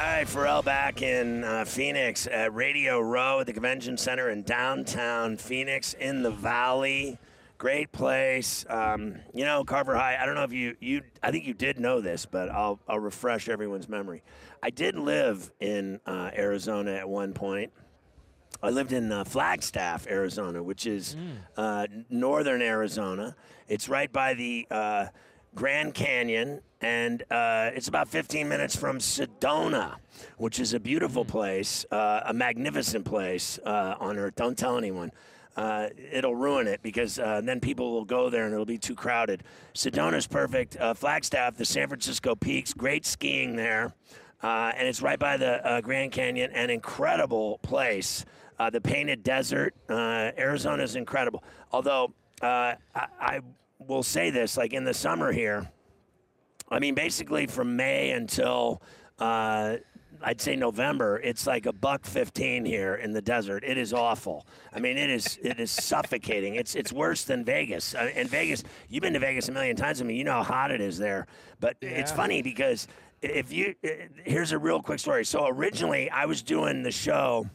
All right, Ferrall back in uh, Phoenix at Radio Row at the Convention Center in downtown Phoenix in the Valley. Great place. Um, you know, Carver High. I don't know if you you. I think you did know this, but I'll I'll refresh everyone's memory. I did live in uh, Arizona at one point. I lived in uh, Flagstaff, Arizona, which is uh, northern Arizona. It's right by the uh, Grand Canyon, and uh, it's about 15 minutes from Sedona, which is a beautiful place, uh, a magnificent place uh, on Earth. Don't tell anyone. Uh, it'll ruin it because uh, then people will go there and it'll be too crowded. Sedona's perfect. Uh, Flagstaff, the San Francisco Peaks, great skiing there. And it's right by the Grand Canyon, an incredible place. The Painted Desert, Arizona is incredible. Although I, I will say this, like in the summer here, I mean, basically from May until uh, I'd say November, it's like a buck fifteen here in the desert. It is awful. I mean, it is it is suffocating. It's it's worse than Vegas. Uh, in Vegas, you've been to Vegas a million times. I mean, you know how hot it is there. But it's funny because if you here's a real quick story. So originally, I was doing the show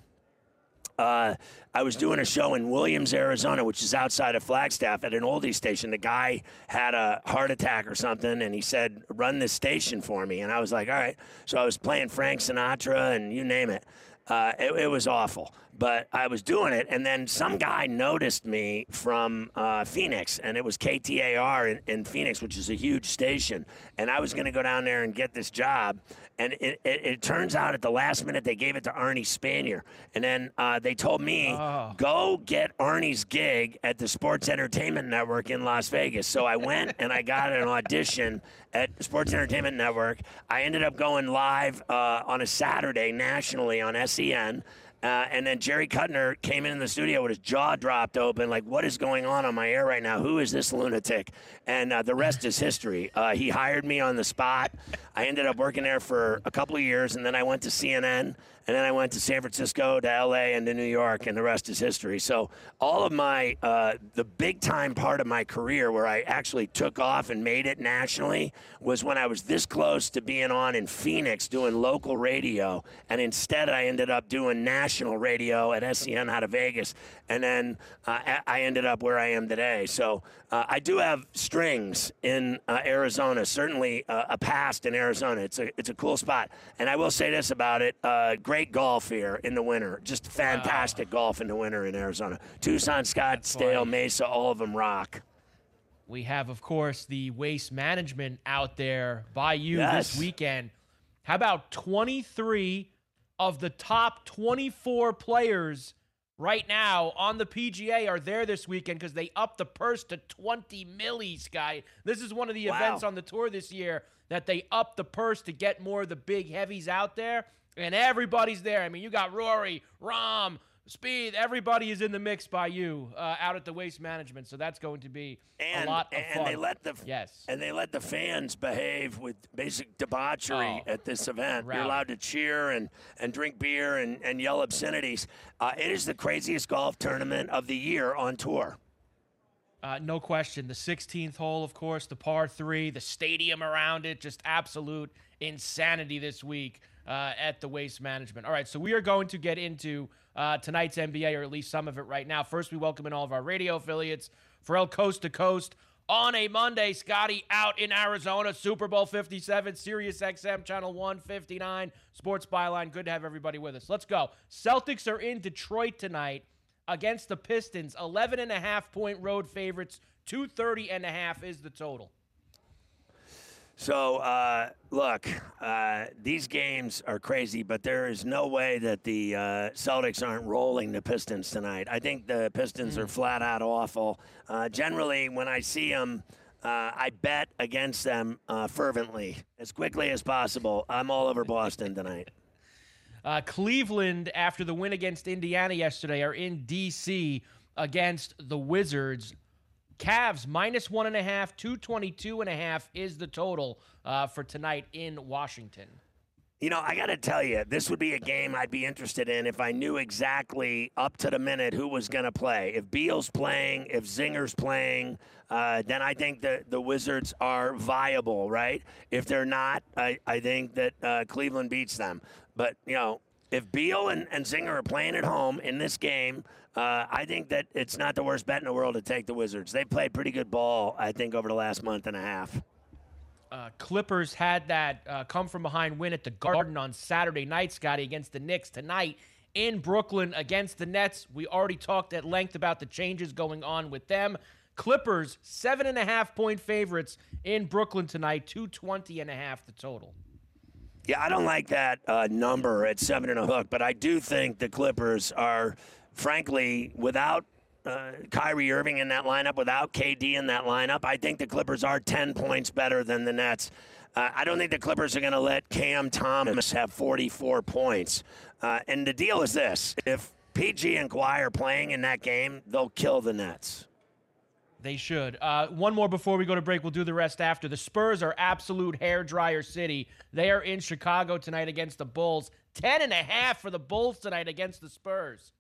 uh, I was doing a show in Williams, Arizona, which is outside of Flagstaff at an oldie station. The guy had a heart attack or something, and he said, "Run this station for me." And I was like, "All right." So I was playing Frank Sinatra and you name it. Uh, it, it was awful, but I was doing it, and then some guy noticed me from uh, Phoenix, and it was KTAR in, in Phoenix, which is a huge station. And I was going to go down there and get this job, and it, it, it turns out at the last minute they gave it to Arnie Spanier, and then uh, they told me go get Arnie's gig at the Sports Entertainment Network in Las Vegas. So I went and I got an audition at Sports Entertainment Network. I ended up going live uh, on a Saturday nationally on SEN. Uh, and then Jerry Cutner came in the studio with his jaw dropped open, like, "What is going on on my air right now? Who is this lunatic?" And uh, the rest is history. Uh, he hired me on the spot. I ended up working there for a couple of years, and then I went to CNN, and then I went to San Francisco, to LA, and to New York, and the rest is history. So all of my uh, the big time part of my career, where I actually took off and made it nationally, was when I was this close to being on in Phoenix doing local radio, and instead I ended up doing national radio at SEN out of Vegas, and then uh, I ended up where I am today. So uh, I do have strings in uh, Arizona, certainly uh, a past in Arizona. It's a it's a cool spot, and I will say this about it: uh, great golf here in the winter, just fantastic golf in the winter in Arizona. Tucson, Scottsdale, Mesa, all of them rock. We have, of course, the waste management out there by you Yes. this weekend. How about 23 of the top 24 players right now on the PGA are there this weekend because they upped the purse to 20 millis, guy. This is one of the Wow. events on the tour this year that they upped the purse to get more of the big heavies out there, and everybody's there. I mean, you got Rory, Rahm, Spieth, everybody is in the mix by you uh, out at the waste management, so that's going to be And, a lot of and fun. they let the yes, and they let the fans behave with basic debauchery Oh. at this event. You're allowed to cheer and, and drink beer and, and yell obscenities. Uh, it is the craziest golf tournament of the year on tour. Uh, no question. The 16th hole, of course, the par three, the stadium around it, just absolute insanity this week. uh, at the Waste Management. All right, so we are going to get into uh, tonight's NBA, or at least some of it right now. First, we welcome in all of our radio affiliates. Ferrall Coast to Coast on a Monday. Scotty out in Arizona, Super Bowl 57, Sirius XM, Channel 159, Sports Byline. Good to have everybody with us. Let's go. Celtics are in Detroit tonight against the Pistons. 11 and a half point road favorites. 230 and a half is the total. So, uh, look, uh, these games are crazy, but there is no way that the uh, Celtics aren't rolling the Pistons tonight. I think the Pistons are flat out awful. Uh, generally, when I see them, uh, I bet against them uh, fervently as quickly as possible. I'm all over Boston tonight. Uh, Cleveland, after the win against Indiana yesterday, are in D.C. against the Wizards. Cavs minus one and a half, 222 and a half is the total uh, for tonight in Washington. You know, I got to tell you, this would be a game I'd be interested in if I knew exactly up to the minute who was going to play. If Beal's playing, if Zinger's playing, uh, then I think the, the Wizards are viable, right? If they're not, I, I think that uh, Cleveland beats them. But, you know, if Beal and, and Zinger are playing at home in this game, uh, I think that it's not the worst bet in the world to take the Wizards. They played pretty good ball, I think, over the last month and a half. Uh, Clippers had that uh, come from behind win at the Garden on Saturday night, Scotty, against the Knicks. Tonight in Brooklyn against the Nets. We already talked at length about the changes going on with them. Clippers, seven and a half point favorites in Brooklyn tonight, 220 and a half the total. Yeah, I don't like that uh, number at seven and a hook, but I do think the Clippers are, frankly, without uh, Kyrie Irving in that lineup, without KD in that lineup, I think the Clippers are 10 points better than the Nets. Uh, I don't think the Clippers are going to let Cam Thomas have 44 points. Uh, and the deal is this if PG and Kawhi are playing in that game, they'll kill the Nets. They should. Uh, one more before we go to break. We'll do the rest after. The Spurs are absolute hair dryer city. They are in Chicago tonight against the Bulls. Ten and a half for the Bulls tonight against the Spurs.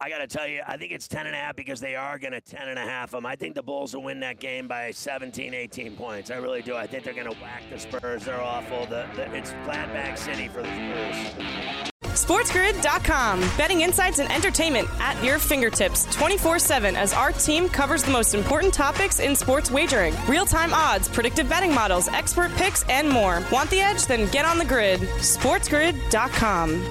I got to tell you, I think it's 10 and a half because they are going to 10 and a half them. I think the Bulls will win that game by 17, 18 points. I really do. I think they're going to whack the Spurs. They're awful. The, the, it's flat bag city for the Spurs. SportsGrid.com. Betting insights and entertainment at your fingertips 24 7 as our team covers the most important topics in sports wagering real time odds, predictive betting models, expert picks, and more. Want the edge? Then get on the grid. SportsGrid.com.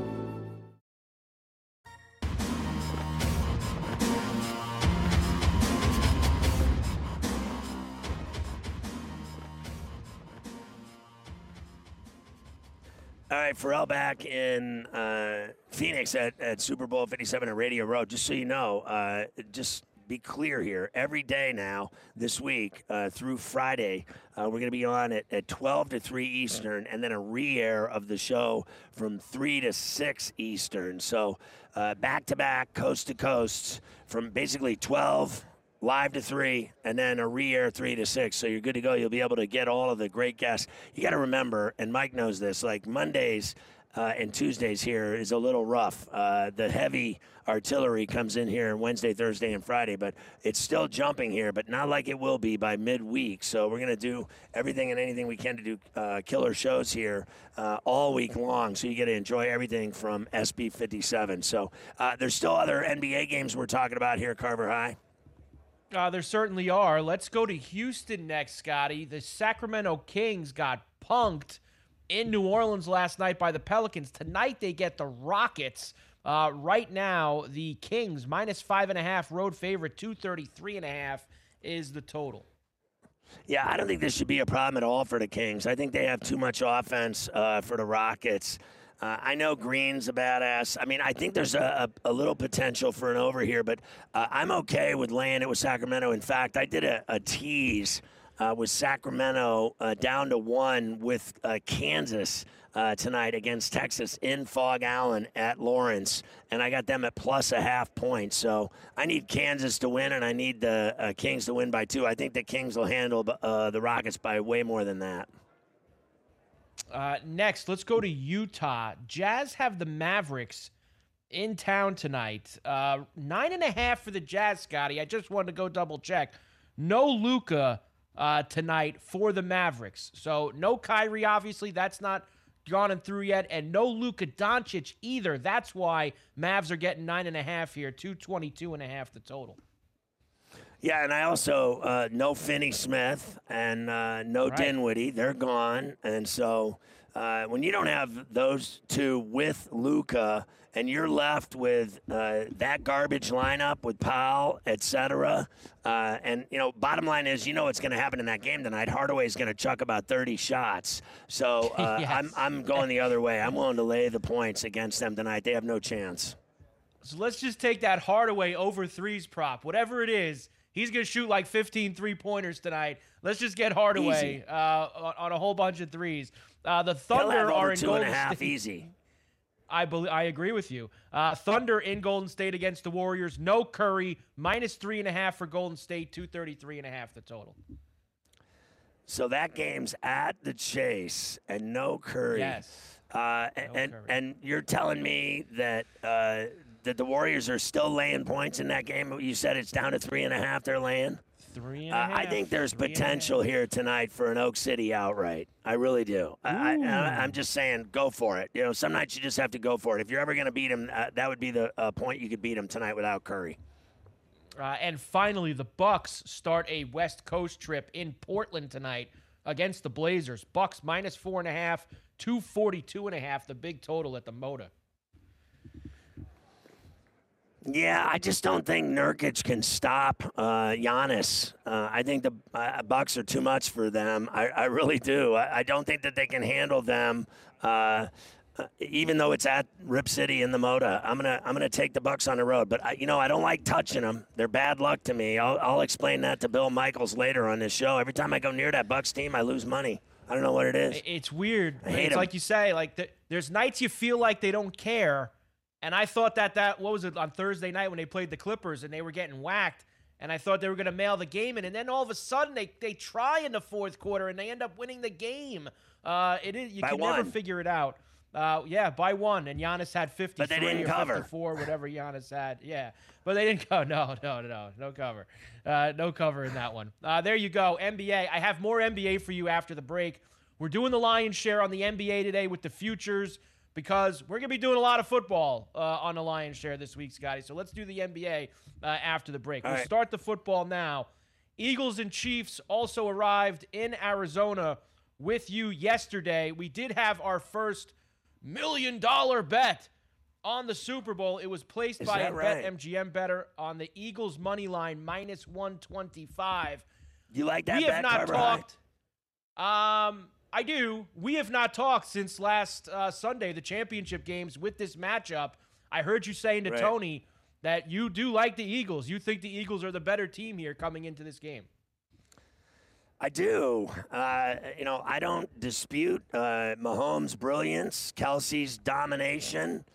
All right, Ferrall back in uh, Phoenix at, at Super Bowl 57 at Radio Row. Just so you know, uh, just be clear here. Every day now, this week uh, through Friday, uh, we're going to be on at, at 12 to 3 Eastern, and then a re air of the show from 3 to 6 Eastern. So back to back, coast to coast, from basically 12 live to three, and then a re-air three to six. So you're good to go. You'll be able to get all of the great guests. You got to remember, and Mike knows this. Like Mondays, uh, and Tuesdays here is a little rough. Uh, the heavy artillery comes in here Wednesday, Thursday, and Friday, but it's still jumping here, but not like it will be by midweek. So we're going to do everything and anything we can to do uh, killer shows here uh, all week long. So you get to enjoy everything from SB 57. So uh, there's still other NBA games we're talking about here, Carver High. Uh, there certainly are. Let's go to Houston next, Scotty. The Sacramento Kings got punked in New Orleans last night by the Pelicans. Tonight they get the Rockets. Uh, right now, the Kings minus five and a half road favorite, two thirty three and a half is the total. Yeah, I don't think this should be a problem at all for the Kings. I think they have too much offense uh, for the Rockets. Uh, I know Green's a badass. I mean, I think there's a, a, a little potential for an over here, but uh, I'm okay with laying it with Sacramento. In fact, I did a, a tease uh, with Sacramento uh, down to one with uh, Kansas uh, tonight against Texas in Phog Allen at Lawrence, and I got them at plus a half point. So I need Kansas to win, and I need the Kings to win by two. I think the Kings will handle the Rockets by way more than that. Next, let's go to Utah. Jazz have the Mavericks in town tonight. Uh, nine and a half for the Jazz, Scotty. I just wanted to go double check. No Luka uh, tonight for the Mavericks. So no Kyrie, obviously, that's not gone and through yet, and no Luka Doncic either. That's why Mavs are getting nine and a half here, 222 and a half the total. Yeah, and I also uh, no Finney Smith and uh, no right. Dinwiddie. They're gone, and so uh, when you don't have those two with Luka, and you're left with uh, that garbage lineup with Powell, et cetera. Uh, and, you know, bottom line is, you know what's going to happen in that game tonight. Hardaway's going to chuck about 30 shots. So uh, yes. I'm, I'm going the other way. I'm willing to lay the points against them tonight. They have no chance. So let's just take that Hardaway over threes prop, whatever it is. He's going to shoot like 15 three pointers tonight. Let's just get Hardaway uh, on a whole bunch of threes. Uh, the Thunder are in two Golden and a half State. easy. I believe I agree with you. Uh, Thunder in Golden State against the Warriors. No Curry. Minus three and a half for Golden State. Two thirty three and a half the total. So that game's at the Chase and no Curry. Yes. Uh, no and Curry. and you're telling me that uh, that the Warriors are still laying points in that game. You said it's down to three and a half. They're laying. Three and a half. Uh, I think there's potential here tonight for an Oak City outright. I really do. I, am just saying, go for it. You know, some nights you just have to go for it. If you're ever going to beat him, uh, that would be the uh, point you could beat him tonight without Curry. Uh, and finally, the Bucks start a West Coast trip in Portland tonight against the Blazers. Bucks minus four and a half, two forty two and a half. The big total at the Moda. Yeah, I just don't think Nurkic can stop uh, Giannis. Uh, I think the uh, Bucks are too much for them. I, I really do. I, I, don't think that they can handle them. Uh, uh, even though it's at Rip City in the Moda, I'm gonna I'm gonna take the Bucks on the road. But I, you know I don't like touching them. They're bad luck to me. I'll, I'll explain that to Bill Michaels later on this show. Every time I go near that Bucks team, I lose money. I don't know what it is. It's weird. I hate it's like you say. Like the, there's nights you feel like they don't care and I thought that that what was it on Thursday night when they played the Clippers and they were getting whacked, and I thought they were going to mail the game in, and then all of a sudden they they try in the fourth quarter and they end up winning the game. Uh, it is you by can one. never figure it out. Uh, yeah, by one, and Giannis had fifty. but they didn't cover. 54, whatever Giannis had. Yeah, but they didn't go. No, no, no, no cover. Uh, no cover in that one. Uh, there you go, NBA. I have more NBA for you after the break. We're doing the lion's share on the NBA today with the futures because we're going to be doing a lot of football uh, on the Lion's Share this week, Scotty. So let's do the NBA uh, after the break. All we'll right. start the football now. Eagles and Chiefs also arrived in Arizona with you yesterday. We did have our first million dollar bet on the Super Bowl. It was placed Is by a right? BetMGM better on the Eagles money line minus 125 You like that we have not Carver High? talked. Um, I do. We have not talked since last uh, Sunday, the championship games with this matchup. I heard you saying to Right. Tony that you do like the Eagles. You think the Eagles are the better team here coming into this game. I do. Uh, you know, I don't dispute uh, Mahomes' brilliance, Kelce's domination.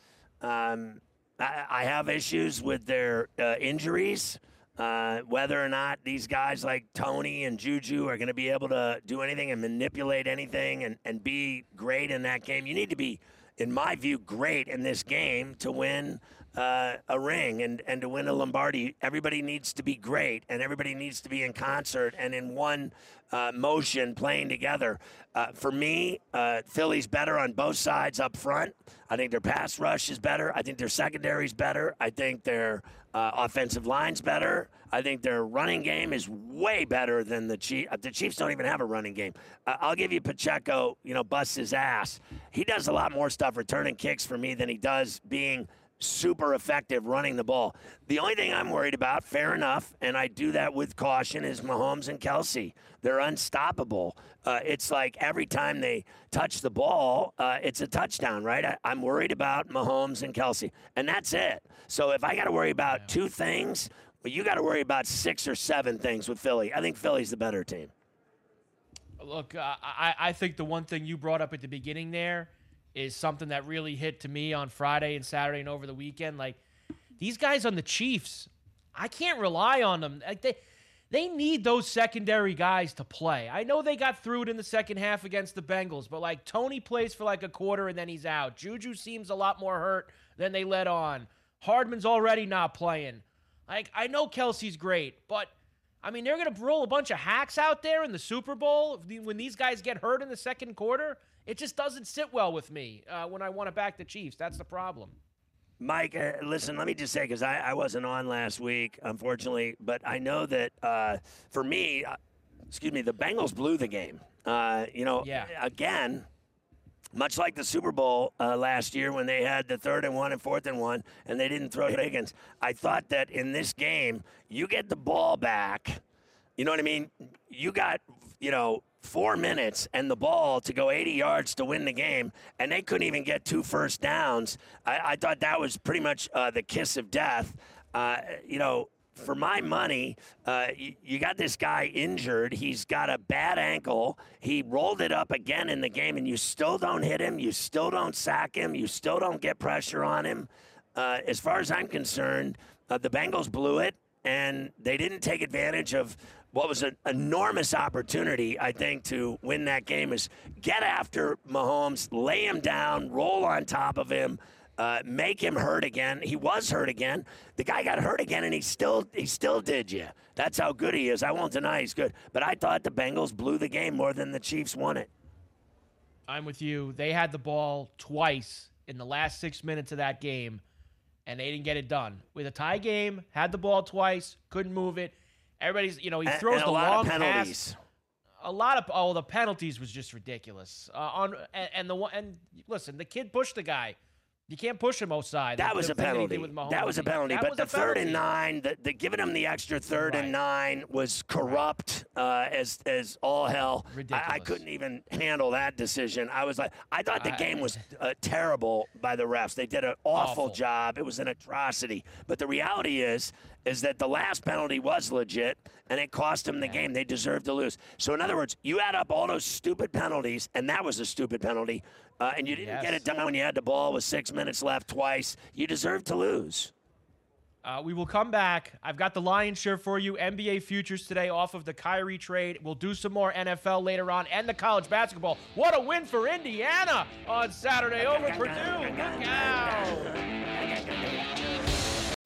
Um, I, I have issues with their uh, injuries. Uh, whether or not these guys like Tony and Juju are going to be able to do anything and manipulate anything and, and be great in that game, you need to be in my view, great in this game to win uh, a ring and, and to win a Lombardi. Everybody needs to be great and everybody needs to be in concert and in one uh, motion playing together. Uh, for me, uh, Philly's better on both sides up front. I think their pass rush is better. I think their secondary is better. I think their uh, offensive line's better. I think their running game is way better than the Chiefs. The Chiefs don't even have a running game. Uh, I'll give you Pacheco, you know, busts his ass. He does a lot more stuff returning kicks for me than he does being super effective running the ball. The only thing I'm worried about, fair enough, and I do that with caution, is Mahomes and Kelce. They're unstoppable. Uh, it's like every time they touch the ball, uh, it's a touchdown, right? I, am worried about Mahomes and Kelce, and that's it. So if I got to worry about yeah. two things, well, you got to worry about six or seven things with Philly. I think Philly's the better team. Look, uh, I, I think the one thing you brought up at the beginning there is something that really hit to me on Friday and Saturday and over the weekend. Like these guys on the Chiefs, I can't rely on them. Like they they need those secondary guys to play. I know they got through it in the second half against the Bengals, but like Tony plays for like a quarter and then he's out. Juju seems a lot more hurt than they let on. Hardman's already not playing. Like I know Kelce's great, but I mean they're gonna roll a bunch of hacks out there in the Super Bowl when these guys get hurt in the second quarter. It just doesn't sit well with me uh, when I want to back the Chiefs. That's the problem. Mike, uh, listen, let me just say, because I, I, wasn't on last week, unfortunately, but I know that uh, for me, uh, excuse me, the Bengals blew the game. Uh, you know, yeah. again, much like the Super Bowl uh, last year when they had the third and one and fourth and one, and they didn't throw Higgins. I thought that in this game, you get the ball back. You know what I mean? You got, you know, four minutes and the ball to go 80 yards to win the game, and they couldn't even get two first downs. I, I thought that was pretty much uh, the kiss of death. Uh, you know, for my money, uh, you, you, got this guy injured. He's got a bad ankle. He rolled it up again in the game, and you still don't hit him. You still don't sack him. You still don't get pressure on him. Uh, as far as I'm concerned, uh, the Bengals blew it, and they didn't take advantage of what was an enormous opportunity, I think, to win that game is get after Mahomes, lay him down, roll on top of him, uh, make him hurt again. He was hurt again. The guy got hurt again, and he still he still did you. That's how good he is. I won't deny he's good, but I thought the Bengals blew the game more than the Chiefs won it. I'm with you. They had the ball twice in the last six minutes of that game, and they didn't get it done. With a tie game, had the ball twice, couldn't move it Everybody's, you know, he throws and, and the long pass. A lot of oh, the penalties was just ridiculous. Uh, on and, and the and listen, the kid pushed the guy. You can't push him outside. That was a penalty. That was a penalty. That but the third penalty. and nine, the, the, giving him the extra third right. and nine was corrupt uh, as as all hell. Ridiculous. I, I, couldn't even handle that decision. I was like, I thought the game was uh, terrible by the refs. They did an awful, awful job. It was an atrocity. But the reality is, is that the last penalty was legit and it cost them the game. They deserved to lose. So, in other words, you add up all those stupid penalties, and that was a stupid penalty, uh, and you didn't yes. get it done when you had the ball with six minutes left twice. You deserve to lose. Uh, we will come back. I've got the Lions share for you. NBA futures today off of the Kyrie trade. We'll do some more NFL later on and the college basketball. What a win for Indiana on Saturday over Purdue. Look out.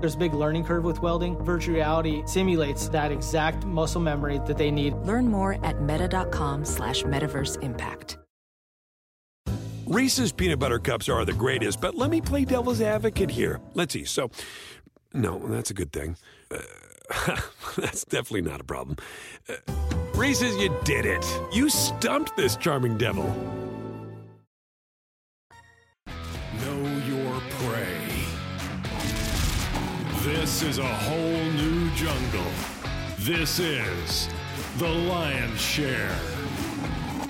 There's a big learning curve with welding. Virtual reality simulates that exact muscle memory that they need. Learn more at meta.com slash metaverse impact. Reese's peanut butter cups are the greatest, but let me play devil's advocate here. Let's see. So, no, that's a good thing. Uh, that's definitely not a problem. Uh, Reese's, you did it. You stumped this charming devil. This is a whole new jungle. This is The Lion's Share.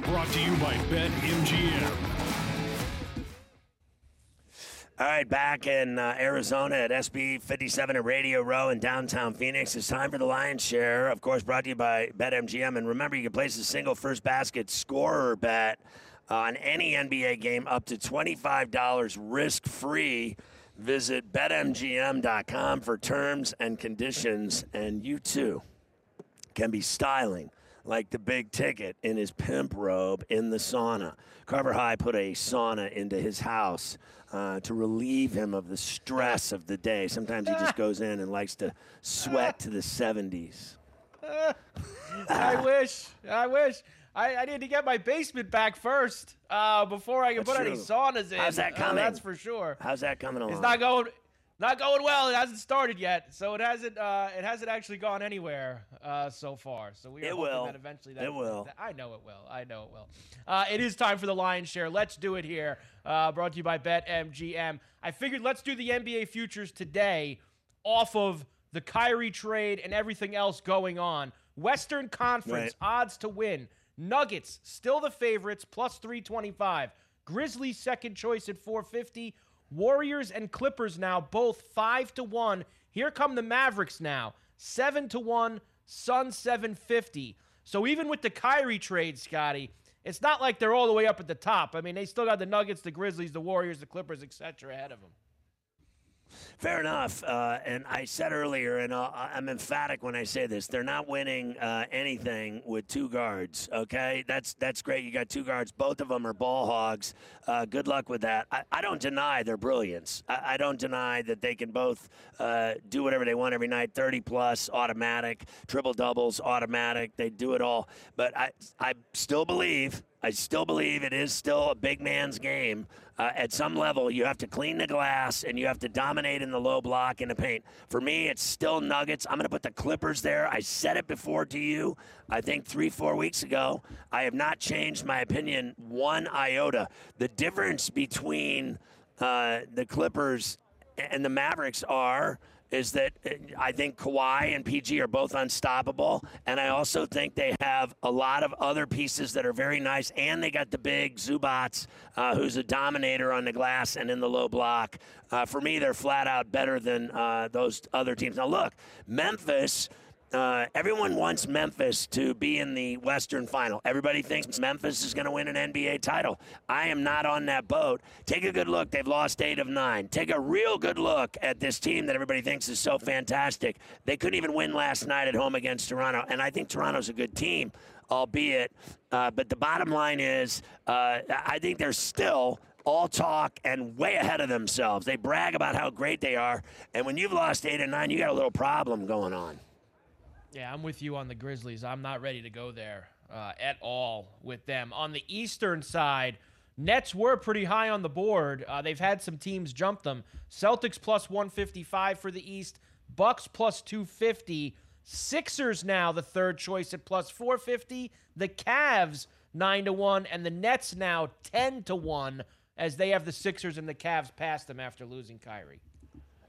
Brought to you by BetMGM. All right, back in uh, Arizona at SB 57 at Radio Row in downtown Phoenix. It's time for the Lion's Share, of course, brought to you by BetMGM. And remember, you can place a single first basket scorer bet on any NBA game up to $25 risk free. Visit betmgm.com for terms and conditions, and you too can be styling like the big ticket in his pimp robe in the sauna. Carver High put a sauna into his house uh, to relieve him of the stress of the day. Sometimes he just goes in and likes to sweat to the 70s. I wish. I wish. I, I need to get my basement back first uh, before I can That's put any saunas in. How's that Uh, coming? that's for sure. How's that coming along? It's not going. Not going well. It hasn't started yet, so it hasn't. Uh, it hasn't actually gone anywhere uh, so far. So we are It hoping will. that eventually that It will. that- I know it will. I know it will. Uh, it is time for the lion's share. Let's do it here. Uh, brought to you by BetMGM. I figured let's do the NBA futures today, off of the Kyrie trade and everything else going on. Western Conference odds to win. Nuggets still the favorites, plus 325. Grizzlies second choice at 450. Warriors and Clippers now both 5 to 1. Here come the Mavericks now. 7 to 1, Suns 750. So even with the Kyrie trade, Scotty, it's not like they're all the way up at the top. I mean, they still got the Nuggets, the Grizzlies, the Warriors, the Clippers, etc. ahead of them. Fair enough. Uh, and I said earlier, and I'll, I'm emphatic when I say this: they're not winning uh, anything with two guards. Okay, that's that's great. You got two guards. Both of them are ball hogs. Uh, good luck with that. I, I don't deny their brilliance. I, I don't deny that they can both uh, do whatever they want every night. 30 plus, automatic, triple doubles, automatic. They do it all. But I I still believe I still believe it is still a big man's game. Uh, at some level, you have to clean the glass and you have to dominate in the low block in the paint. For me, it's still Nuggets. I'm going to put the Clippers there. I said it before to you, I think three, four weeks ago. I have not changed my opinion one iota. The difference between uh, the Clippers and the Mavericks are is that uh, I think Kawhi and PG are both unstoppable, and I also think they have a lot of other pieces that are very nice, and they got the big Zubac, uh, who's a dominator on the glass and in the low block. Uh, for me, they're flat out better than uh, those other teams. Now, look, Memphis. Everyone wants Memphis to be in the Western Final. Everybody thinks Memphis is going to win an NBA title. I am not on that boat. Take a good look. They've lost eight of nine. Take a real good look at this team that everybody thinks is so fantastic. They couldn't even win last night at home against Toronto, and I think Toronto's a good team, albeit. Uh, but the bottom line is, uh, I think they're still all talk and way ahead of themselves. They brag about how great they are, and when you've lost eight and nine, you got a little problem going on. Yeah, I'm with you on the Grizzlies. I'm not ready to go there uh, at all with them. On the Eastern side, Nets were pretty high on the board. Uh, they've had some teams jump them. Celtics plus 155 for the East, Bucks plus 250. Sixers now the third choice at plus 450. The Cavs 9 to 1 and the Nets now 10 to 1 as they have the Sixers and the Cavs past them after losing Kyrie.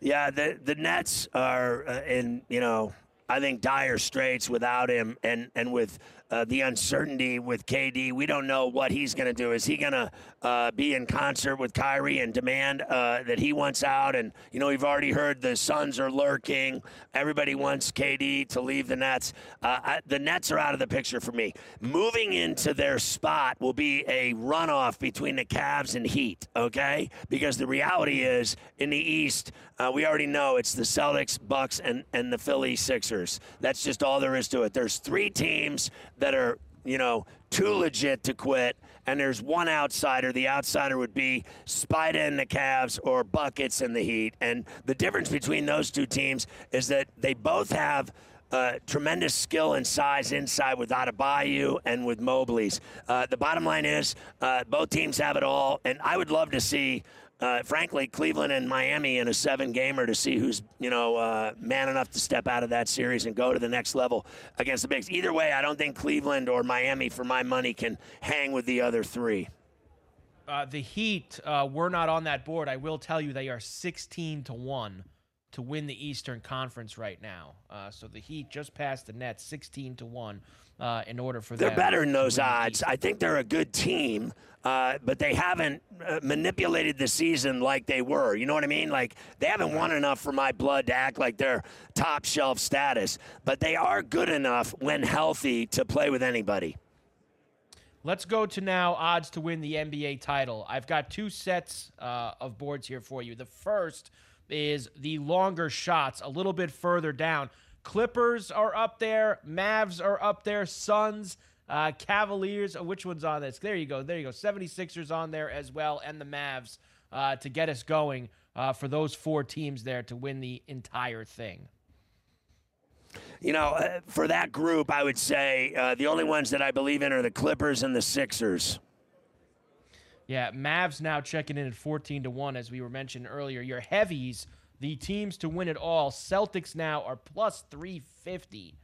Yeah, the the Nets are uh, in you know I think dire straits without him, and and with uh, the uncertainty with KD, we don't know what he's going to do. Is he going to uh, be in concert with Kyrie and demand uh, that he wants out? And you know we've already heard the Suns are lurking. Everybody wants KD to leave the Nets. Uh, I, the Nets are out of the picture for me. Moving into their spot will be a runoff between the Cavs and Heat. Okay, because the reality is in the East. Uh, we already know it's the Celtics, Bucks, and, and the Philly Sixers. That's just all there is to it. There's three teams that are, you know, too legit to quit, and there's one outsider. The outsider would be Spida and the Cavs or Buckets and the Heat. And the difference between those two teams is that they both have uh, tremendous skill and size inside with Adebayo and with Mobley's. Uh, the bottom line is uh, both teams have it all, and I would love to see uh, frankly, Cleveland and Miami in a seven gamer to see who's, you know, uh, man enough to step out of that series and go to the next level against the Bigs. Either way, I don't think Cleveland or Miami, for my money, can hang with the other three. Uh, the Heat uh, were not on that board. I will tell you they are 16 to 1 to win the Eastern Conference right now. Uh, so the Heat just passed the Nets 16 to 1 uh, in order for they're them. better than those odds. I think they're a good team, uh, but they haven't uh, manipulated the season like they were. You know what I mean? Like they haven't won enough for my blood to act like they're top shelf status, but they are good enough when healthy to play with anybody. Let's go to now odds to win the NBA title. I've got two sets uh, of boards here for you. The first is the longer shots, a little bit further down. Clippers are up there, Mavs are up there, Suns, uh, Cavaliers. Oh, which one's on this? There you go. There you go. 76ers on there as well, and the Mavs uh, to get us going uh, for those four teams there to win the entire thing. You know, uh, for that group, I would say uh, the only ones that I believe in are the Clippers and the Sixers. Yeah, Mavs now checking in at 14 to 1, as we were mentioned earlier. Your heavies, the teams to win it all. Celtics now are plus 350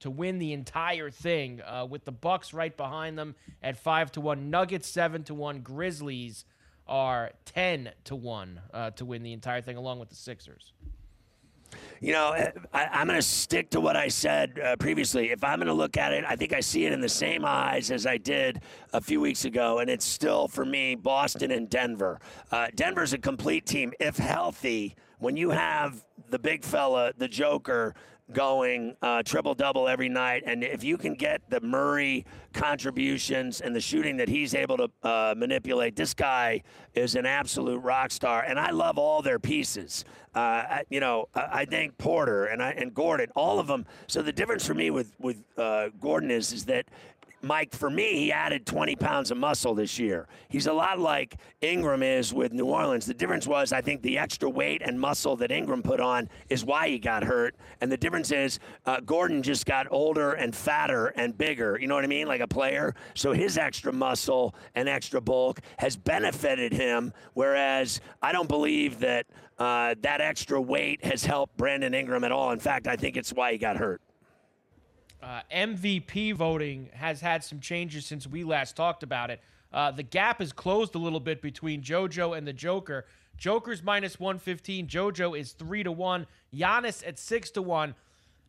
to win the entire thing, uh, with the Bucks right behind them at 5 to 1. Nuggets 7 to 1. Grizzlies are 10 to 1 uh, to win the entire thing, along with the Sixers. You know, I, I'm going to stick to what I said uh, previously. If I'm going to look at it, I think I see it in the same eyes as I did a few weeks ago, and it's still for me Boston and Denver. Uh, Denver's a complete team if healthy. When you have the big fella, the Joker, going uh, triple double every night. And if you can get the Murray contributions and the shooting that he's able to uh, manipulate, this guy is an absolute rock star. And I love all their pieces. Uh, I, you know, I, think Porter and I, and Gordon, all of them. So the difference for me with with uh, Gordon is is that Mike, for me, he added 20 pounds of muscle this year. He's a lot like Ingram is with New Orleans. The difference was, I think, the extra weight and muscle that Ingram put on is why he got hurt. And the difference is, uh, Gordon just got older and fatter and bigger. You know what I mean? Like a player. So his extra muscle and extra bulk has benefited him, whereas I don't believe that uh, that extra weight has helped Brandon Ingram at all. In fact, I think it's why he got hurt. Uh, MVP voting has had some changes since we last talked about it. Uh, the gap is closed a little bit between JoJo and the Joker. Joker's minus 115. JoJo is 3 to 1. Giannis at 6 to 1.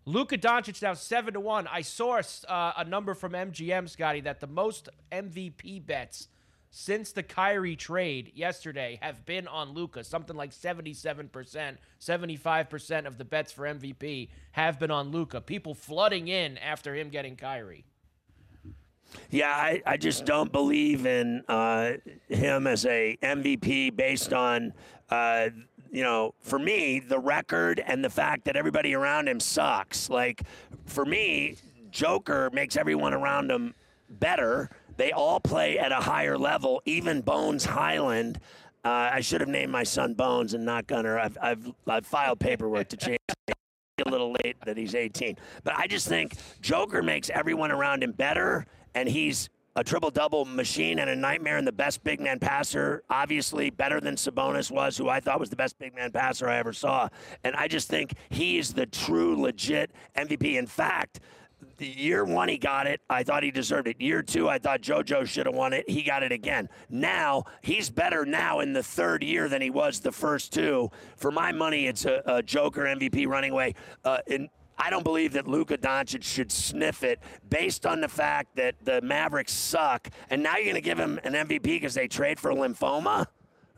Luka Doncic now 7 to 1. I saw uh, a number from MGM, Scotty, that the most MVP bets since the Kyrie trade yesterday have been on Luka. Something like 77%, 75% of the bets for MVP have been on Luka. People flooding in after him getting Kyrie. Yeah, I, I just don't believe in uh, him as a MVP based on, uh, you know, for me, the record and the fact that everybody around him sucks. Like, for me, Joker makes everyone around him better. They all play at a higher level, even Bones Hyland. Uh, I should have named my son Bones and not Gunner. I've, I've, I've filed paperwork to change a little late that he's 18. But I just think Joker makes everyone around him better, and he's a triple double machine and a nightmare and the best big man passer, obviously better than Sabonis was, who I thought was the best big man passer I ever saw. And I just think he's the true, legit MVP. In fact, year one he got it. I thought he deserved it. Year two, I thought JoJo should have won it. He got it again. Now he's better now in the third year than he was the first two. For my money, it's a, a Joker MVP running away. Uh, I don't believe that Luka Doncic should sniff it based on the fact that the Mavericks suck. And now you're going to give him an MVP because they trade for lymphoma?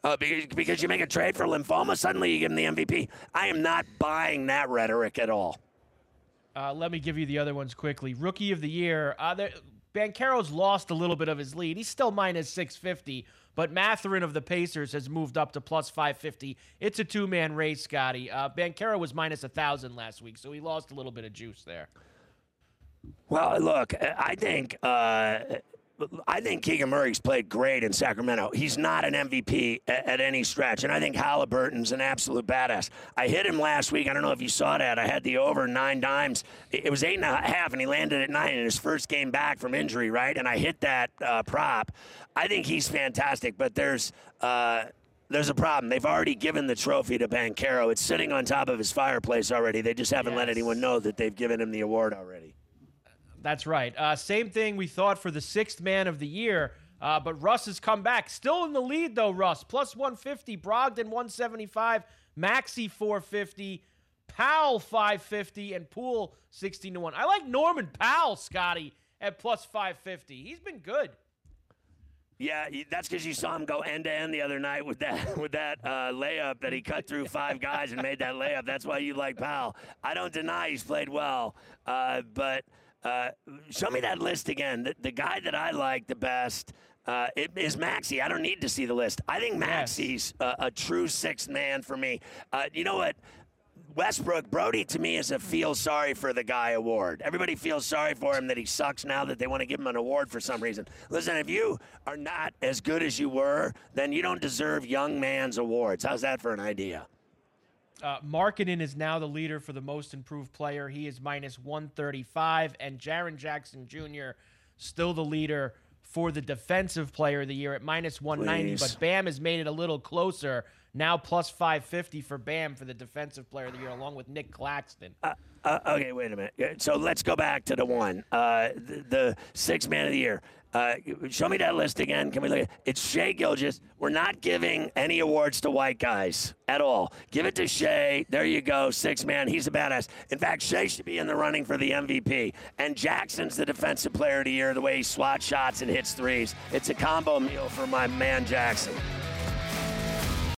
Uh, because, because you make a trade for lymphoma, suddenly you give him the MVP. I am not buying that rhetoric at all. Uh, let me give you the other ones quickly. Rookie of the year. Uh, Banchero's lost a little bit of his lead. He's still minus 650, but Mathurin of the Pacers has moved up to plus 550. It's a two man race, Scotty. Uh, Banchero was minus 1,000 last week, so he lost a little bit of juice there. Well, look, I think. Uh, I think Keegan Murray's played great in Sacramento. He's not an MVP at, at, any stretch, and I think Halliburton's an absolute badass. I hit him last week. I don't know if you saw that. I had the over nine dimes. It was eight and a half, and he landed at nine in his first game back from injury, right? And I hit that uh, prop. I think he's fantastic, but there's. Uh, there's a problem. They've already given the trophy to Banchero. It's sitting on top of his fireplace already. They just haven't let anyone know that they've given him the award already. That's right. Uh, same thing we thought for the sixth man of the year. Uh, but Russ has come back. Still in the lead, though, Russ. Plus 150, Brogdon 175, Maxey 450, Powell 550, and Poole 16 to 1. I like Norman Powell, Scotty, at plus 550. He's been good. Yeah, that's because you saw him go end to end the other night with that with that uh, layup that he cut through five guys and made that layup. That's why you like Powell. I don't deny he's played well, uh, but uh, show me that list again. The, the guy that I like the best. Uh, it is Maxey. I don't need to see the list. I think Yes. Maxey's a, a true sixth man for me. Uh, you know what? Westbrook, Brody to me is a feel sorry for the guy award. Everybody feels sorry for him that he sucks now that they want to give him an award for some reason. Listen, if you are not as good as you were, then you don't deserve young man's awards. How's that for an idea? Uh, Markkanen is now the leader for the most improved player. He is minus 135, and Jaren Jackson Jr. still the leader for the defensive player of the year at minus 190. Please. But Bam has made it a little closer. Now plus 550 for Bam for the defensive player of the year, along with Nic Claxton. Uh, okay, wait a minute. Uh, So let's go back to the one, uh, the, the six man of the year. Uh, show me that list again. Can we look at It's Shai Gilgeous. We're not giving any awards to white guys at all. Give it to Shai. There you go, six man. He's a badass. In fact, Shea should be in the running for the MVP. And Jackson's the defensive player of the year, the way he swats shots and hits threes. It's a combo meal for my man Jackson.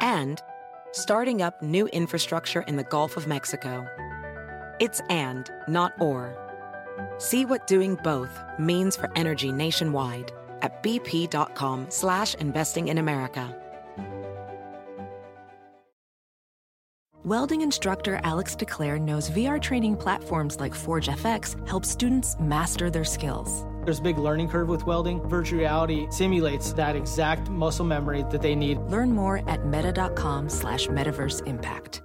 and starting up new infrastructure in the Gulf of Mexico. It's and, not or. See what doing both means for energy nationwide at bp.com slash investing in America. Welding instructor Alex DeClaire knows VR training platforms like Forge FX help students master their skills. There's a big learning curve with welding. Virtual reality simulates that exact muscle memory that they need. Learn more at meta.com slash metaverse impact.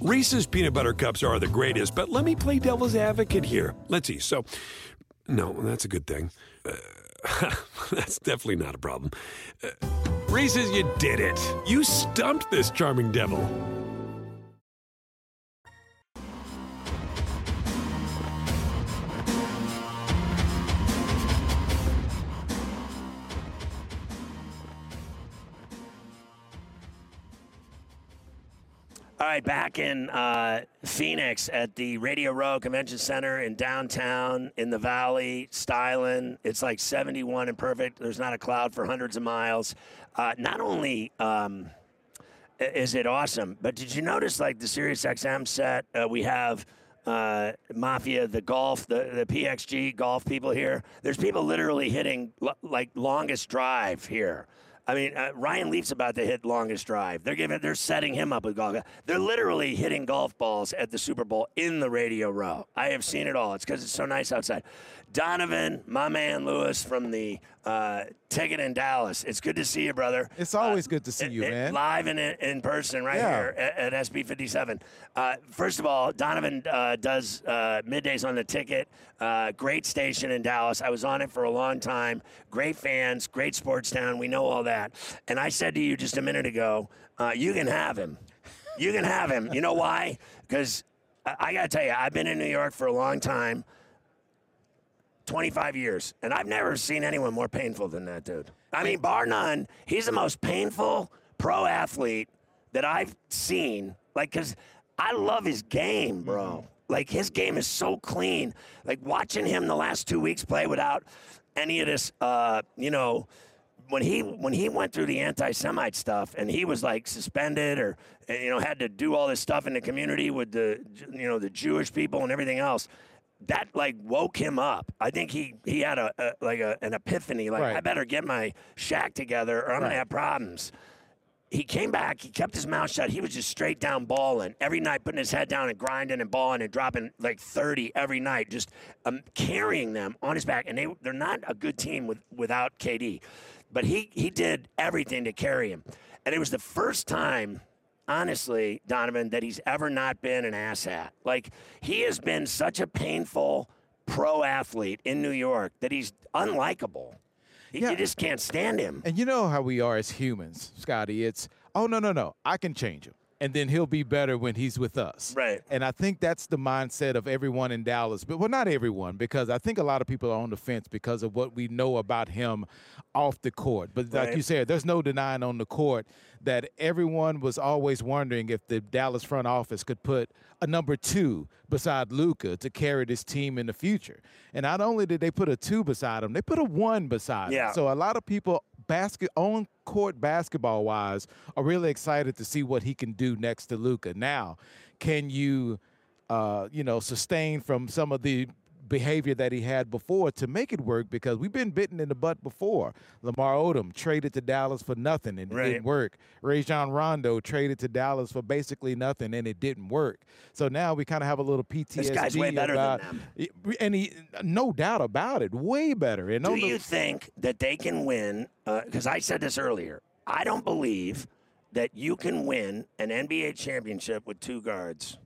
Reese's peanut butter cups are the greatest, but let me play devil's advocate here. Let's see. So, no, that's a good thing. Uh, that's definitely not a problem. Uh, Reese's, you did it. You stumped this charming devil. All right, back in uh, Phoenix at the Radio Row Convention Center in downtown in the Valley, styling. It's like 71 and perfect. There's not a cloud for hundreds of miles. Uh, not only um, is it awesome, but did you notice like the Sirius XM set? Uh, we have uh, Mafia, the golf, the, the PXG golf people here. There's people literally hitting l- like longest drive here. I mean, uh, Ryan Leaf's about to hit longest drive. They're giving, they're setting him up with golf. They're literally hitting golf balls at the Super Bowl in the Radio Row. I have seen it all. It's because it's so nice outside. Donovan, my man Lewis from the uh, Ticket in Dallas. It's good to see you, brother. It's always good to see It- you, it- man. Live and in, in person right Yeah. here at, at SB 57. Uh, first of all, Donovan uh, does uh, middays on the ticket. Uh, great station in Dallas. I was on it for a long time. Great fans, great sports town. We know all that. And I said to you just a minute ago, uh, you can have him. You can have him. You know why? Because I, I got to tell you, I've been in New York for a long time. 25 years, and I've never seen anyone more painful than that dude. I mean, bar none, he's the most painful pro athlete that I've seen. Like, cause I love his game, bro. Like his game is so clean. Like watching him the last two weeks play without any of this, uh, you know, when he when he went through the anti-Semite stuff and he was like suspended or you know had to do all this stuff in the community with the you know the Jewish people and everything else, that like woke him up. I think he he had a, a like a, an epiphany. Like Right. I better get my shack together or I'm Right. gonna have problems. he came back. He kept his mouth shut. He was just straight down balling every night, putting his head down and grinding and balling and dropping like 30 every night, just um, carrying them on his back. And they they're not a good team with, without KD, but he he did everything to carry him. And it was the first time, honestly, Donovan, that he's ever not been an asshat. Like he has been such a painful pro athlete in New York that he's unlikable. Yeah. You just can't stand him. And you know how we are as humans, Scotty. It's, oh, no, no, no. I can change him. And then he'll be better when he's with us. Right. And I think that's the mindset of everyone in Dallas. But well, not everyone, because I think a lot of people are on the fence because of what we know about him off the court. But like right. you said, there's no denying on the court that everyone was always wondering if the Dallas front office could put a number two beside Luka to carry this team in the future. And not only did they put a two beside him, they put a one beside yeah. him. So a lot of people basket on court basketball wise are really excited to see what he can do next to Luka. Now, can you uh, you know, sustain from some of the behavior that he had before to make it work because we've been bitten in the butt before. Lamar Odom traded to Dallas for nothing and right. it didn't work. Rajon Rondo traded to Dallas for basically nothing and it didn't work. So now we kind of have a little PTSD this guy's way better about, than them. and he no doubt about it, way better. And do you think that they can win? Because uh, I said this earlier. I don't believe that you can win an NBA championship with two guards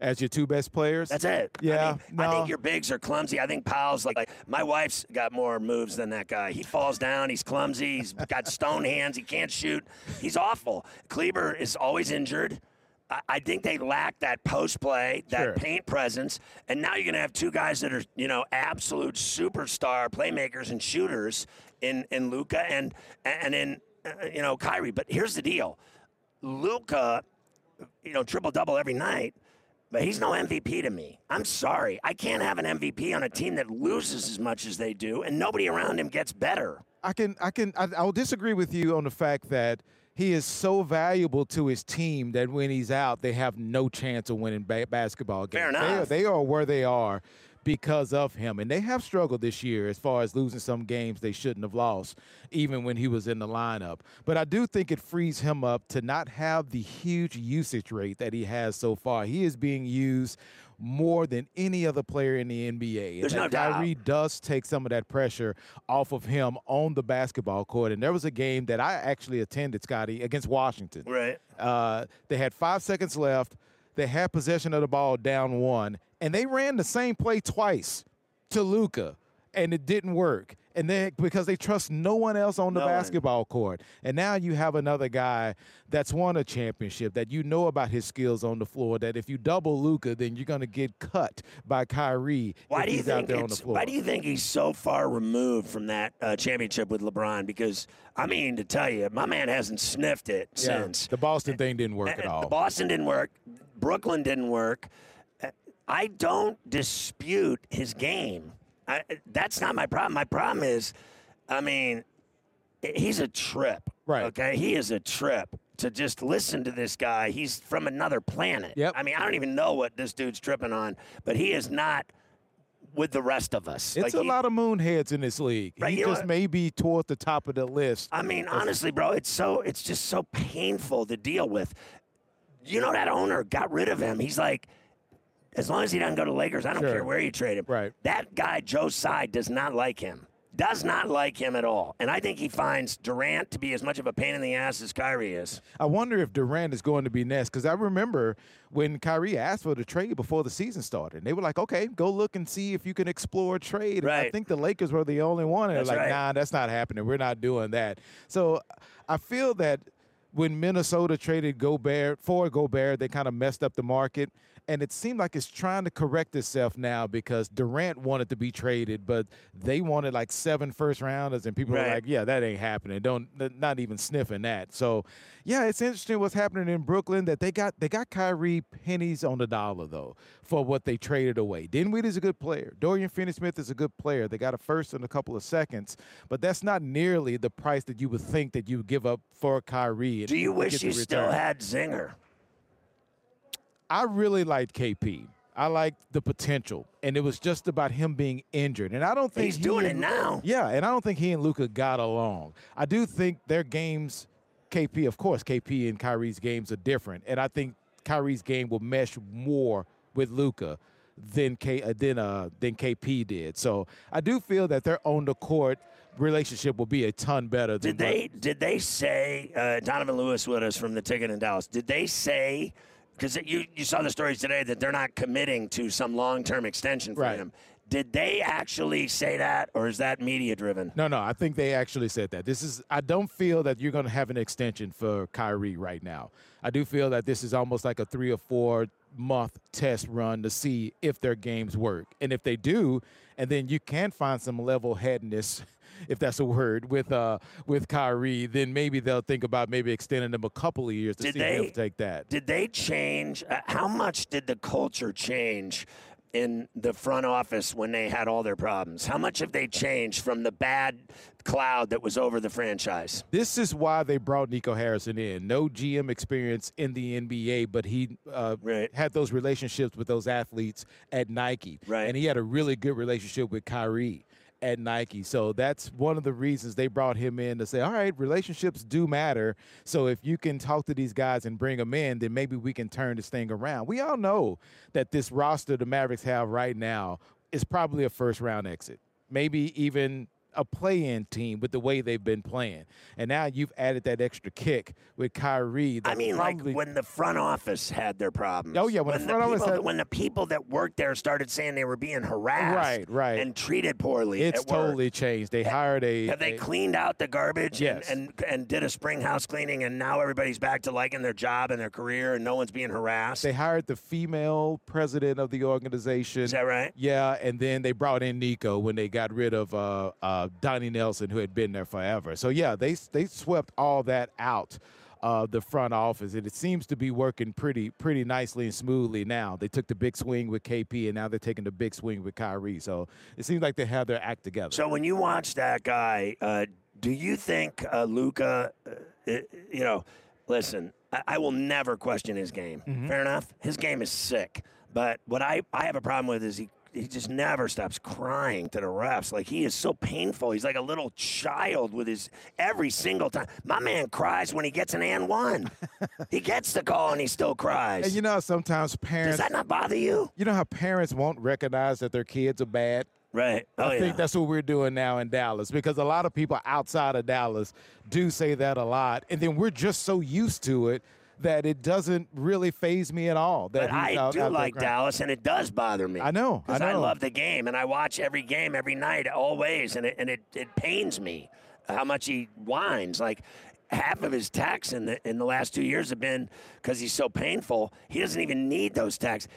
as your two best players. That's it. Yeah, I, mean, no. I think your bigs are clumsy. I think Powell's like, like my wife's got more moves than that guy. He falls down. He's clumsy. He's got stone hands. He can't shoot. He's awful. Kleber is always injured. I think they lack that post play, that sure. paint presence, and now you're going to have two guys that are, you know, absolute superstar playmakers and shooters in in Luka and and in uh, you know Kyrie. But here's the deal, Luka, you know, triple double every night but he's no MVP to me. I'm sorry. I can't have an MVP on a team that loses as much as they do and nobody around him gets better. I can I can I, I'll disagree with you on the fact that he is so valuable to his team that when he's out, they have no chance of winning ba- basketball games. Fair enough. They, they are where they are because of him. And they have struggled this year as far as losing some games they shouldn't have lost, even when he was in the lineup. But I do think it frees him up to not have the huge usage rate that he has so far. He is being used more than any other player in the NBA. There's and no Kyrie doubt. does take some of that pressure off of him on the basketball court. And there was a game that I actually attended, Scotty, against Washington. Right. Uh, they had five seconds left. They had possession of the ball down one, and they ran the same play twice to Luka, and it didn't work. And then because they trust no one else on the no basketball one. court, and now you have another guy that's won a championship that you know about his skills on the floor. That if you double Luka, then you're going to get cut by Kyrie. Why do you think Why do you think he's so far removed from that uh, championship with LeBron? Because I mean, to tell you, my man hasn't sniffed it yeah, since the Boston thing didn't work at all. The Boston didn't work. Brooklyn didn't work. Uh, I don't dispute his game. I, that's not my problem. My problem is, I mean, he's a trip. Right. Okay. He is a trip to just listen to this guy. He's from another planet. Yep. I mean, I don't even know what this dude's tripping on, but he is not with the rest of us. It's like a he, lot of moonheads in this league. Right, he just may be toward the top of the list. I mean, honestly, bro, it's so it's just so painful to deal with. You know that owner got rid of him. He's like, as long as he doesn't go to Lakers, I don't Sure. care where you trade him. Right. That guy, Joe Tsai, does not like him. Does not like him at all. And I think he finds Durant to be as much of a pain in the ass as Kyrie is. I wonder if Durant is going to be next because I remember when Kyrie asked for the trade before the season started. They were like, "Okay, go look and see if you can explore a trade." And I think the Lakers were the only one. And they're That's like, right. "Nah, that's not happening. We're not doing that." So I feel that when Minnesota traded Gobert for Gobert, they kind of messed up the market. And it seemed like it's trying to correct itself now because Durant wanted to be traded, but they wanted like seven first rounders, and people were like, "Yeah, that ain't happening. Don't not even sniffing that." So, yeah, it's interesting what's happening in Brooklyn. That they got they got Kyrie pennies on the dollar though for what they traded away. Dinwiddie's a good player. Dorian Finney-Smith is a good player. They got a first in a couple of seconds, but that's not nearly the price that you would think that you would give up for Kyrie. Do you wish you still had Zinger? I really liked KP. I liked the potential, and it was just about him being injured. And I don't think He's he doing it now. Yeah, and I don't think he and Luka got along. I do think their games KP, of course, KP and Kyrie's games are different, and I think Kyrie's game will mesh more with Luka than K uh, than uh than KP did. So I do feel that their on the court relationship will be a ton better. Did they did they say uh, Donovan Lewis with us from the ticket in Dallas? Did they say because you you saw the stories today that they're not committing to some long term extension for Right. him? Did they actually say that, or is that media driven? No, no, I think they actually said that. This is I don't feel that you're going to have an extension for Kyrie right now. I do feel that this is almost like a 3 or 4 month test run to see if their games work. And if they do, and then you can find some level-headedness if that's a word with uh with Kyrie, then maybe they'll think about maybe extending them a couple of years to Did see if they- he'll take that. Did they change? Uh, how much did the culture change in the front office when they had all their problems? How much have they changed from the bad cloud that was over the franchise? This is why they brought Nico Harrison in. No GM experience in the NBA, but he uh, had those relationships with those athletes at Nike. Right. And he had a really good relationship with Kyrie at Nike. So that's one of the reasons they brought him in to say, all right, relationships do matter. So if you can talk to these guys and bring them in, then maybe we can turn this thing around. We all know that this roster the Mavericks have right now is probably a first round exit, maybe even a play-in team with the way they've been playing. And now you've added that extra kick with Kyrie. I mean, probably- like when the front office had their problems. Oh, yeah, when the front office people, had- when the people that worked there started saying they were being harassed, Right, right. and treated poorly. it's at work. totally changed. They hired a Have they a- cleaned out the garbage Yes. and, and and did a spring house cleaning, and now everybody's back to liking their job and their career, and no one's being harassed? They hired the female president of the organization. Is that right? Yeah, and then they brought in Nico when they got rid of uh, uh, Donnie Nelson, who had been there forever. So yeah, they they swept all that out. of the front office, and it seems to be working pretty pretty nicely and smoothly now. They took the big swing with KP, and now they're taking the big swing with Kyrie. So it seems like they have their act together. So when you watch that guy, uh, do you think uh, Luka? Uh, you know, listen, I, I will never question his game. Mm-hmm. Fair enough. His game is sick, but what I I have a problem with is he. He just never stops crying to the refs. Like he is so painful. He's like a little child with his every single time. My man cries when he gets an and one. he gets the call and he still cries. And you know, sometimes parents. Does that not bother you? You know how parents won't recognize that their kids are bad? Right. Oh, I yeah. think that's what we're doing now in Dallas because a lot of people outside of Dallas do say that a lot. And then we're just so used to it that it doesn't really faze me at all. That But I out- do out like. Dallas, and it does bother me. I know, I Because I, love the game, and I watch every game every night, always, and it and it, it pains me how much he whines. Like half of his techs in the in the last two years have been because he's so painful. He doesn't even need those techs.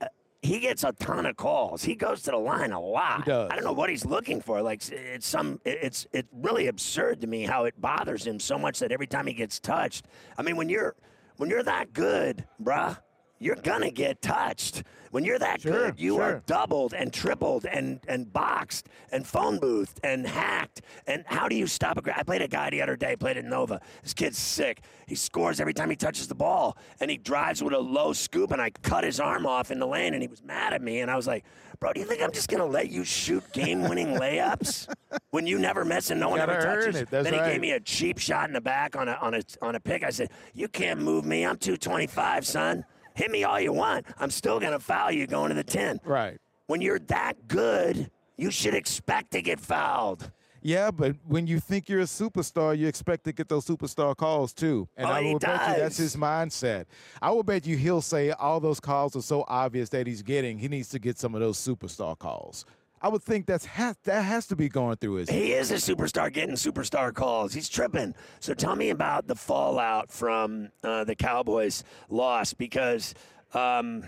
Uh, He gets a ton of calls. He goes to the line a lot. He does. I don't know what he's looking for. Like it's some. It's it's really absurd to me how it bothers him so much that every time he gets touched. I mean, when you're when you're that good, bruh, you're gonna get touched. When you're that Sure, good, you are doubled and tripled and and boxed and phone boothed and hacked. And how do you stop a guy? I played a guy the other day, played at Nova. This kid's sick. He scores every time he touches the ball, and he drives with a low scoop. And I cut his arm off in the lane, and he was mad at me. And I was like, "Bro, do you think I'm just gonna let you shoot game-winning layups when you never miss and no one Gotta ever touches?" it. That's then he right. gave me a cheap shot in the back on a on a on a pick. I said, "You can't move me. I'm 225, son. Hit me all you want. I'm still gonna foul you going to the 10." Right. When you're that good, you should expect to get fouled. Yeah, but when you think you're a superstar, you expect to get those superstar calls too. And Oh, I will bet you that's his mindset. I will bet you he'll say all those calls are so obvious that he's getting, he needs to get some of those superstar calls. I would think that's ha- that has to be going through his He is a superstar getting superstar calls. He's tripping. So tell me about the fallout from uh, the Cowboys' loss because um,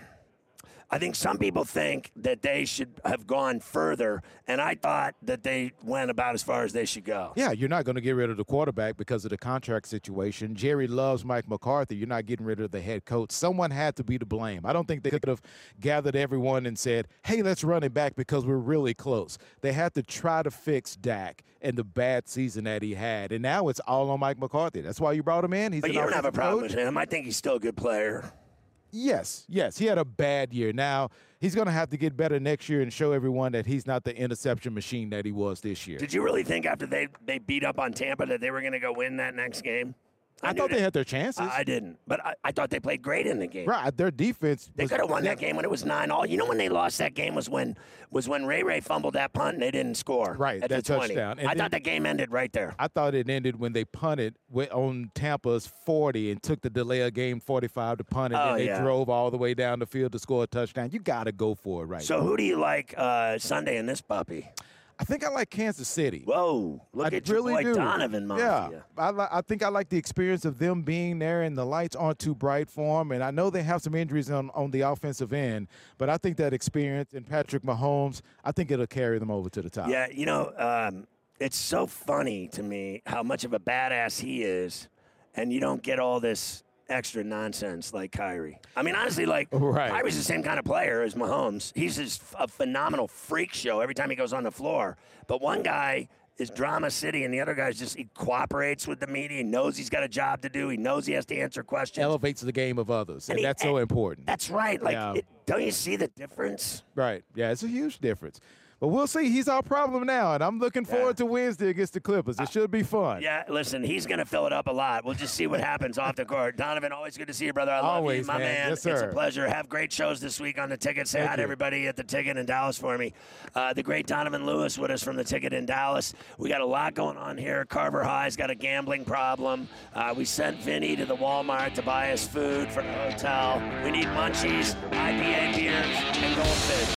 I think some people think that they should have gone further, and I thought that they went about as far as they should go. Yeah, you're not going to get rid of the quarterback because of the contract situation. Jerry loves Mike McCarthy. You're not getting rid of the head coach. Someone had to be to blame. I don't think they could have gathered everyone and said, hey, let's run it back because we're really close. They had to try to fix Dak and the bad season that he had. And now it's all on Mike McCarthy. That's why you brought him in. He's But you don't have a problem coach. with him. I think he's still a good player. Yes, yes. He had a bad year. Now, he's going to have to get better next year and show everyone that he's not the interception machine that he was this year. Did you really think after they, they beat up on Tampa that they were going to go win that next game? I, knew thought they had their chances. I, I didn't, but I, I thought they played great in the game. right, their defense. They could have won that game when it was nine all. You know when they lost that game was when was when Ray Ray fumbled that punt and they didn't score. Right, at that the 20. touchdown. And I then- thought the game ended right there. I thought it ended when they punted on Tampa's 40 and took the delay of game 45 to punt it, Oh, and they yeah. drove all the way down the field to score a touchdown. You got to go for it, right? So who do you like uh, Sunday in this puppy? I think I like Kansas City. Whoa, look I at your really boy do. Donovan Mafia. Yeah, I, li- I think I like the experience of them being there, and the lights aren't too bright for them. And I know they have some injuries on, on the offensive end, but I think that experience and Patrick Mahomes, I think it'll carry them over to the top. Yeah, you know, um, it's so funny to me how much of a badass he is, and you don't get all this extra nonsense like Kyrie. I mean, honestly, like Right. Kyrie's the same kind of player as Mahomes. He's just a phenomenal freak show every time he goes on the floor. But one guy is drama city, and the other guy's just he cooperates with the media. He knows he's got a job to do. He knows he has to answer questions. Elevates the game of others, and, And he- that's so and- important. That's right. Like, Yeah. it, don't you see the difference? Right. Yeah, it's a huge difference. But we'll see. He's our problem now, and I'm looking forward to Wednesday against the Clippers. It should be fun. Yeah, listen, he's going to fill it up a lot. We'll just see what happens off the court. Donovan, always good to see you, brother. I love you, Always, my man. Yes, It's a pleasure. Have great shows this week on the ticket. Say Thank hi to everybody at the ticket in Dallas for me. Uh, the great Donovan Lewis with us from the ticket in Dallas. We got a lot going on here. Carver High's got a gambling problem. Uh, we sent Vinny to the Walmart to buy us food for the hotel. We need munchies, IPA beers, and goldfish.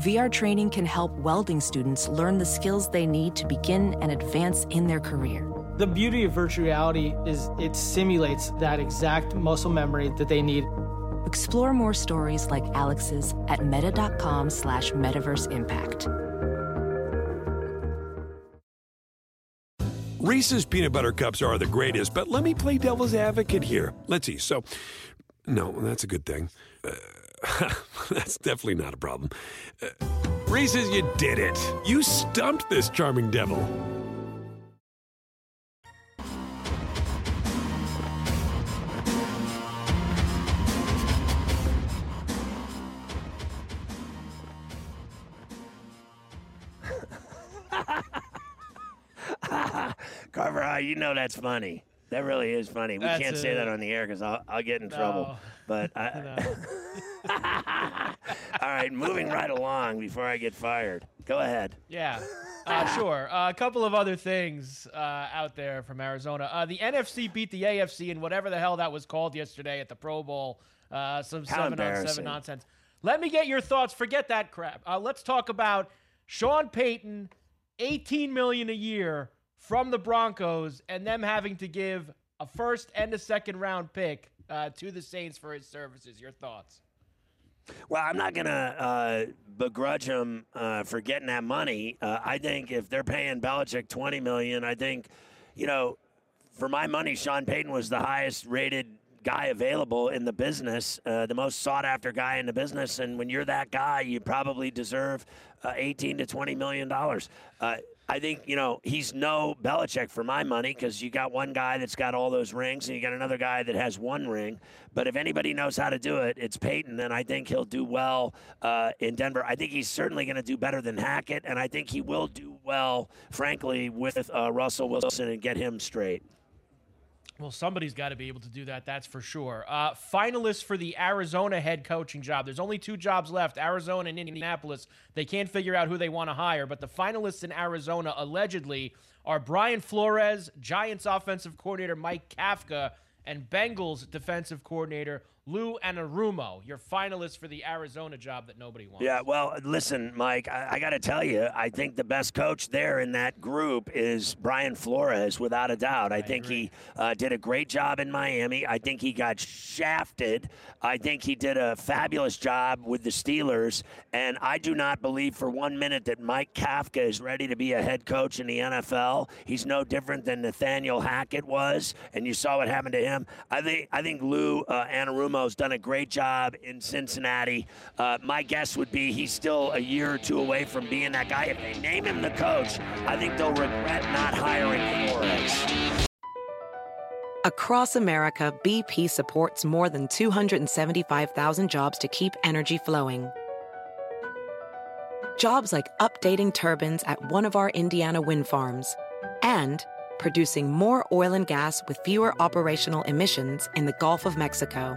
VR training can help welding students learn the skills they need to begin and advance in their career. The beauty of virtual reality is it simulates that exact muscle memory that they need. Explore more stories like Alex's at meta.com slash metaverse impact. Reese's peanut butter cups are the greatest, but let me play devil's advocate here. Let's see. So, no, that's a good thing. Uh, that's definitely not a problem. Uh, Reese's, you did it. You stumped this charming devil. Carver you know that's funny. That really is funny. We That's can't say that on the air because I'll, I'll get in trouble. But I, all right, moving right along before I get fired. Go ahead. Yeah, uh, sure. Uh, a couple of other things uh, out there from Arizona. Uh, the NFC beat the AFC in whatever the hell that was called yesterday at the Pro Bowl. Uh, some How seven on seven nonsense. Let me get your thoughts. Forget that crap. Uh, let's talk about Sean Payton, 18 million a year from the Broncos, and them having to give a first and a second round pick uh, to the Saints for his services. Your thoughts? Well, I'm not going to uh, begrudge him uh, for getting that money. Uh, I think if they're paying Belichick 20 million, I think, you know, for my money, Sean Payton was the highest rated guy available in the business, uh, the most sought after guy in the business. And when you're that guy, you probably deserve uh, 18 to 20 million dollars. Uh, I think you know he's no Belichick for my money because you got one guy that's got all those rings and you got another guy that has one ring. But if anybody knows how to do it, it's Payton, and I think he'll do well uh, in Denver. I think he's certainly going to do better than Hackett, and I think he will do well, frankly, with uh, Russell Wilson and get him straight. Well, somebody's got to be able to do that, that's for sure. Uh, finalists for the Arizona head coaching job. There's only two jobs left Arizona and Indianapolis. They can't figure out who they want to hire, but the finalists in Arizona allegedly are Brian Flores, Giants offensive coordinator Mike Kafka, and Bengals defensive coordinator Lou Anarumo, your finalist for the Arizona job that nobody wants. Yeah, well, listen, Mike, I, I got to tell you, I think the best coach there in that group is Brian Flores, without a doubt. I, I think agree. he uh, did a great job in Miami. I think he got shafted. I think he did a fabulous job with the Steelers. And I do not believe for one minute that Mike Kafka is ready to be a head coach in the NFL. He's no different than Nathaniel Hackett was, and you saw what happened to him. I think I think Lou uh, Anarumo Done a great job in Cincinnati. Uh, my guess would be he's still a year or two away from being that guy. If they name him the coach, I think they'll regret not hiring Flores. Across America, BP supports more than 275,000 jobs to keep energy flowing. Jobs like updating turbines at one of our Indiana wind farms and producing more oil and gas with fewer operational emissions in the Gulf of Mexico.